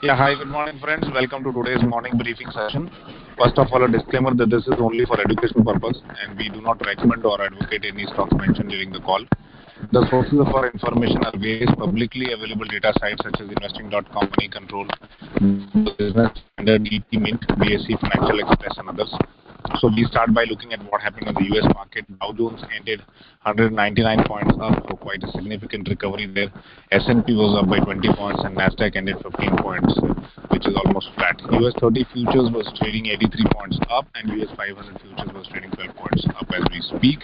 Yeah. Hi, good morning, friends. Welcome to today's morning briefing session. First of all, a disclaimer that this is only for educational purpose, and we do not recommend or advocate any stocks mentioned during the call. The sources of our information are various publicly available data sites such as investing.com, Moneycontrol, Business Standard, ET Mint, BSE, Financial Express, and others. So we start by looking at what happened on the U.S. market. Dow Jones ended 199 points up, so quite a significant recovery there. S&P was up by 20 points, and Nasdaq ended 15 points, which is almost flat. U.S. 30 futures was trading 83 points up, and U.S. 500 futures was trading 12 points up as we speak.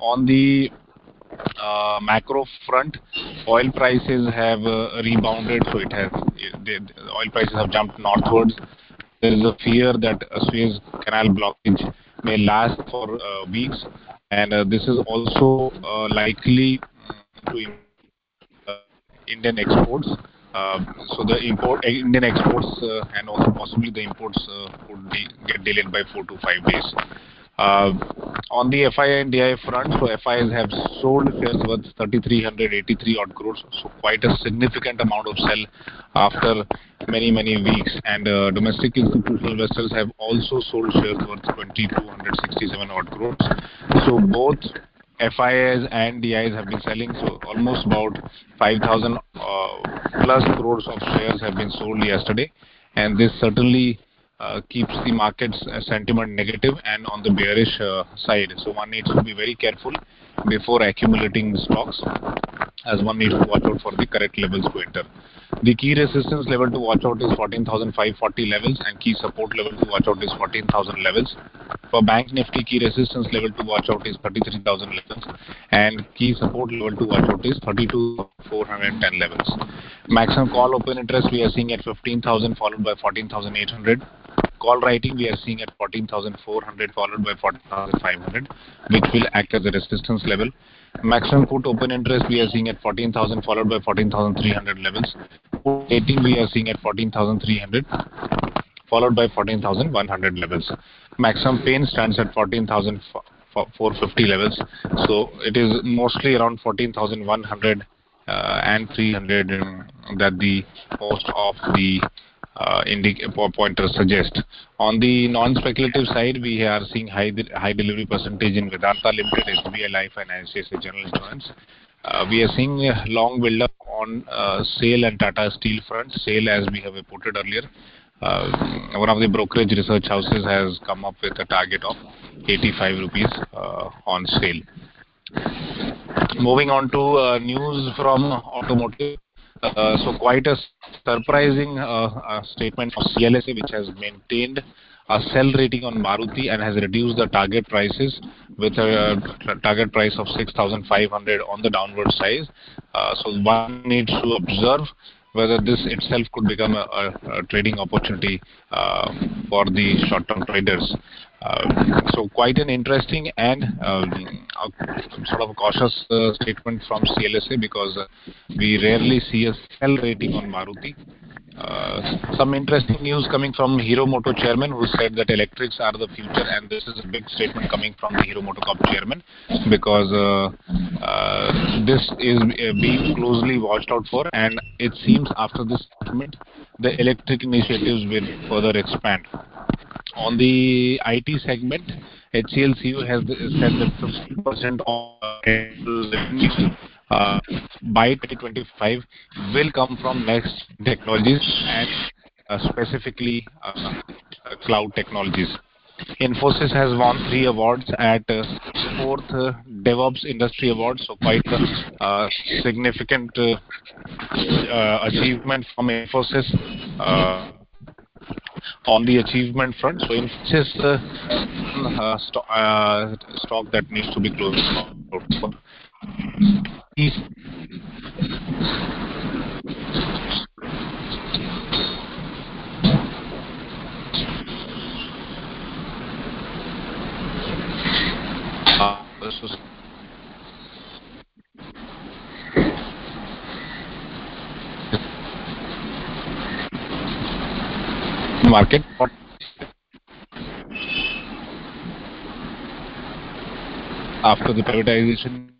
On the uh, macro front, oil prices have uh, rebounded, so it has. oil prices have jumped northwards. There is a fear that a Suez Canal blockage may last for uh, weeks, and uh, this is also uh, likely to impact Indian exports. Um, so the import Indian exports and also possibly the imports could get delayed by four to five days. Uh, on the FII and DII front, FIIs have sold shares worth 3,383 odd crores, so quite a significant amount of sell after many many weeks. And uh, domestic institutional investors have also sold shares worth 2,267 odd crores. So both FIs and DIs have been selling, so almost about 5,000+ uh, crores of shares have been sold yesterday. And this certainly Uh, keeps the market's uh, sentiment negative and on the bearish uh, side. So one needs to be very careful before accumulating stocks, as one needs to watch out for the correct levels to enter. The key resistance level to watch out is 14,540 levels, and key support level to watch out is 14,000 levels. For Bank Nifty, key resistance level to watch out is 33,000 levels, and key support level to watch out is 32,410 levels. Maximum call open interest we are seeing at 15,000, followed by 14,800. Call writing we are seeing at 14,400, followed by 14,500, which will act as a resistance level. Maximum put open interest we are seeing at 14,000, followed by 14,300 levels. Put writing we are seeing at 14,300, followed by 14,100 levels. Maximum pain stands at 14,450 levels. So it is mostly around 14,100 uh, and 300 um, that the most of the Uh, pointers suggest. On the non-speculative side, we are seeing high high delivery percentage in Vedanta Limited, SBI Life, and ICICI General Insurance. Uh, we are seeing a long build-up on uh, SAIL and Tata Steel front. SAIL, as we have reported earlier, one of the brokerage research houses has come up with a target of 85 rupees on SAIL. Moving on to news from automotive. Uh, so quite a surprising uh, uh, statement from CLSA, which has maintained a sell rating on Maruti and has reduced the target prices with a target price of 6,500 on the downward side. So one needs to observe whether this itself could become a trading opportunity for the short-term traders. Uh, so quite an interesting and uh, sort of a cautious uh, statement from CLSA because we rarely see a sell rating on Maruti. Some interesting news coming from Hero MotoCorp chairman, who said that electrics are the future, and this is a big statement coming from the Hero MotoCorp chairman because this is being closely watched out for, and it seems after this statement, the electric initiatives will further expand. On the IT segment, HCL CEO has said that 50% of uh, by 2025 will come from next technologies and uh, specifically uh, cloud technologies. Infosys has won three awards at fourth DevOps Industry Awards, so quite a significant achievement from Infosys on the achievement front. so it's Infosys uh, uh, uh, stock that needs to be closely watched for. Market. After the privatization.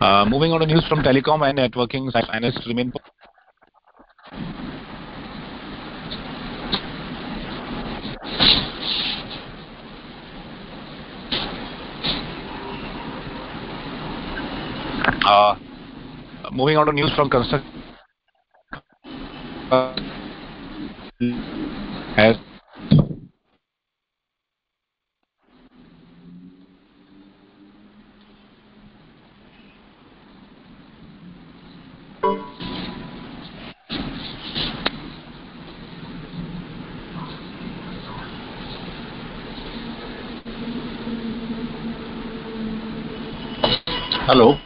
Uh, moving on to news from telecom and networking, analysts remain. Uh, moving on to news from construction. Hello?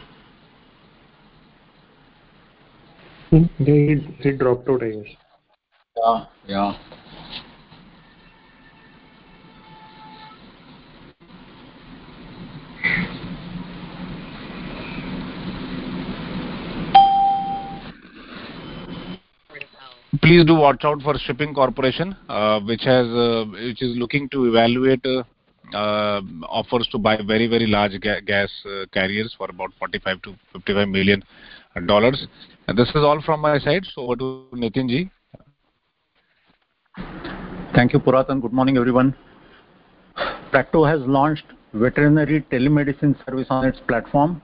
Hmm. He dropped out, I guess. Yeah. Yeah. Please do watch out for Shipping Corporation, uh, which has uh, which is looking to evaluate uh, offers to buy very, very large gas carriers for about $45 million-$55 million. This is all from my side. So over to Nitin Ji. Thank you, Puratthan. Good morning, everyone. Practo has launched veterinary telemedicine service on its platform.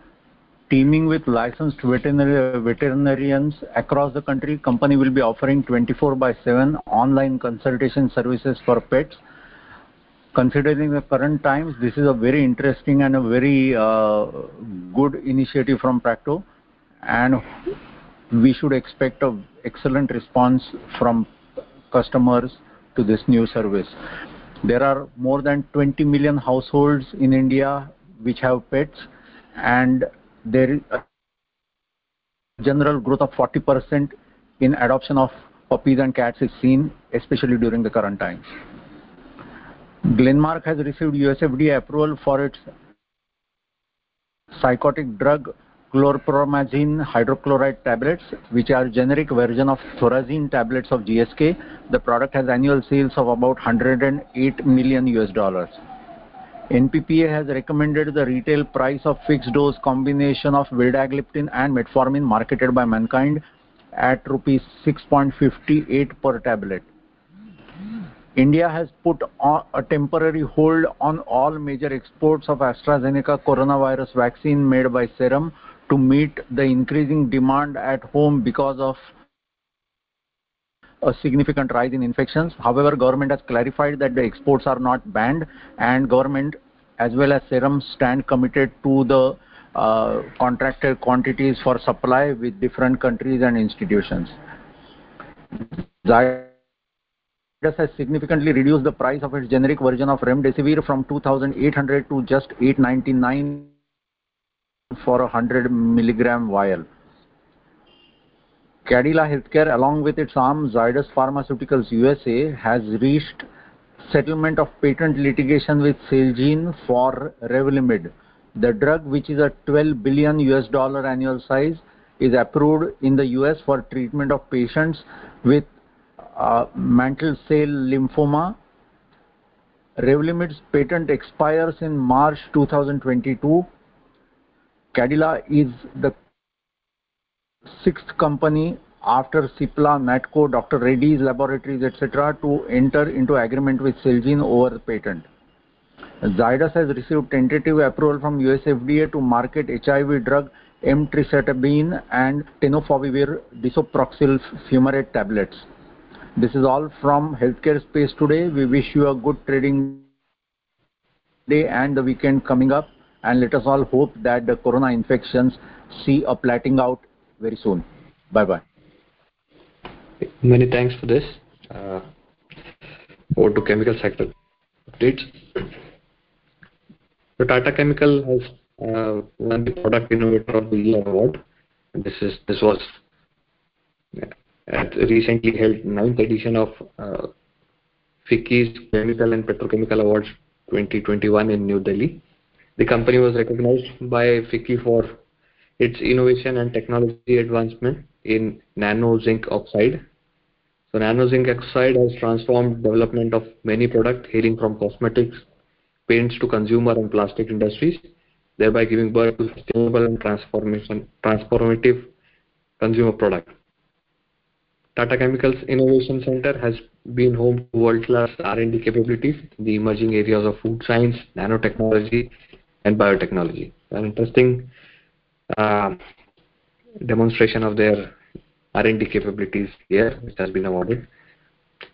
Teaming with licensed veterinary, veterinarians across the country, company will be offering 24/7 online consultation services for pets. Considering the current times, this is a very interesting and a very uh, good initiative from Practo, and we should expect an excellent response from customers to this new service. There are more than 20 million households in India which have pets, and there is a general growth of 40% in adoption of puppies and cats is seen, especially during the current times. Glenmark has received U.S. FDA approval for its psychotic drug chlorpromazine hydrochloride tablets, which are generic version of thorazine tablets of GSK. The product has annual sales of about 108 million US dollars. NPPA has recommended the retail price of fixed-dose combination of vildagliptin and metformin marketed by Mankind at rupees 6.58 per tablet. India has put a temporary hold on all major exports of AstraZeneca coronavirus vaccine made by Serum to meet the increasing demand at home because of a significant rise in infections. However, government has clarified that the exports are not banned, and government as well as Serum stand committed to the uh, contracted quantities for supply with different countries and institutions. Zydus has significantly reduced the price of its generic version of remdesivir from 2,800 to just 899 for a 100 milligram vial. Cadila Healthcare, along with its arm, Zydus Pharmaceuticals USA, has reached settlement of patent litigation with Celgene for Revlimid. The drug, which is a 12 billion US dollar annual size, is approved in the U.S. for treatment of patients with uh, mantle cell lymphoma. Revlimid's patent expires in March 2022. Cadila is the sixth company after Cipla, Natco, Dr. Reddy's Laboratories, etc., to enter into agreement with Celgene over the patent. Zydus has received tentative approval from U.S. FDA to market HIV drug emtricitabine and tenofovir disoproxil fumarate tablets. This is all from healthcare space today. We wish you a good trading day and the weekend coming up, and let us all hope that the corona infections see a flattening out very soon. Bye-bye. Many thanks for this. Uh, over to chemical sector updates. The Tata Chemical has uh, won the Product Innovator of the Year award. This is this was uh, at recently held ninth edition of FICCI's Chemical and Petrochemical Awards 2021 in New Delhi. The company was recognized by FICCI for its innovation and technology advancement in nano zinc oxide, So nano zinc oxide has transformed development of many products hailing from cosmetics, paints to consumer and plastic industries, thereby giving birth to sustainable and transformation transformative consumer product. Tata Chemicals Innovation Center has been home to world-class R&D capabilities in the emerging areas of food science, nanotechnology, and biotechnology. An interesting uh, demonstration of their R&D capabilities here, which has been awarded.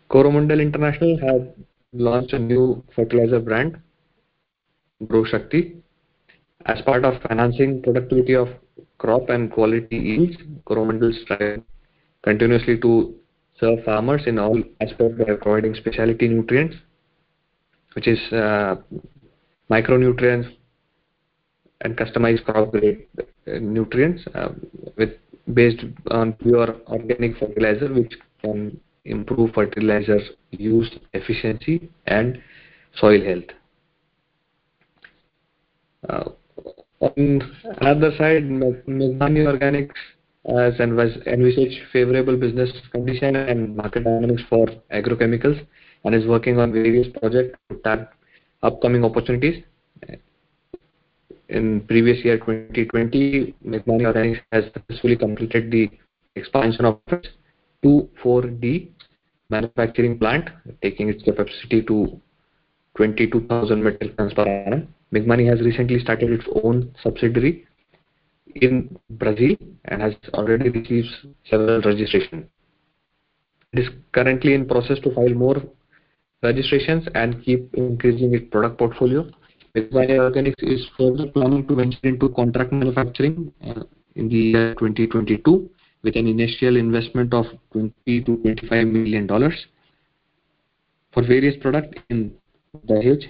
Coromandel International have launched a new fertilizer brand, Grow Shakti. As part of enhancing productivity of crop and quality yields, Coromandel strives continuously to serve farmers in all aspects by providing specialty nutrients, which is uh, micronutrients and customized crop grade nutrients uh, with based on pure organic fertilizer, which can improve fertilizer use efficiency and soil health. Uh, on another side, Meghmani Organics has envisaged favorable business condition and market dynamics for agrochemicals and is working on various projects to tap upcoming opportunities. In previous year 2020, Meghmani Organics has successfully completed the expansion of its 2,4-D manufacturing plant, taking its capacity to 22,000 metric tons per annum. Meghmani has recently started its own subsidiary in Brazil and has already received several registrations. It is currently in process to file more registrations and keep increasing its product portfolio. Meghmani Organics is further planning to venture into contract manufacturing uh, in the year 2022 with an initial investment of 20 to 25 million dollars for various products in Dahej,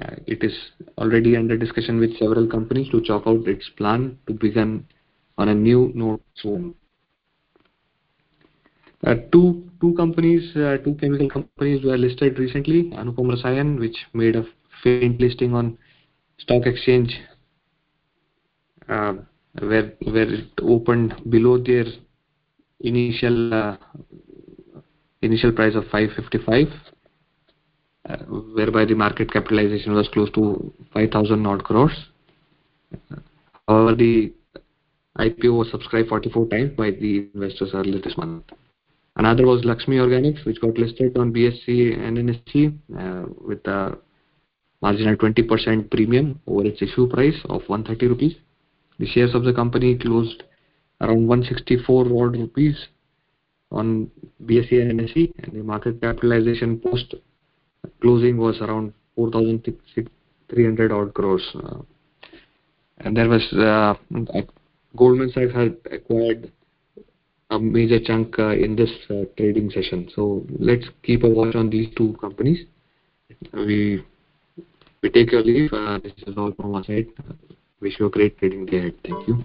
uh, it is already under discussion with several companies to chalk out its plan to begin on a new node soon. Uh, two two companies, two chemical companies were listed recently. Anupam Rasayan, which made a faint listing on stock exchange, uh, where where it opened below their initial uh, initial price of 555 uh, whereby the market capitalization was close to 5,000 odd crores. However, the IPO was subscribed 44 times by the investors earlier this month. Another was Laxmi Organics, which got listed on BSE and NSE uh, with a marginal 20% premium over its issue price of 130 rupees. The shares of the company closed around 164 odd rupees on BSE and NSE, and the market capitalization post closing was around 4,300 odd crores. Uh, and there was uh, Goldman Sachs had acquired a major chunk uh, in this uh, trading session. So let's keep a watch on these two companies. We we take your leave. Uh, this is all from our side. Wish you a great trading day ahead. Thank you.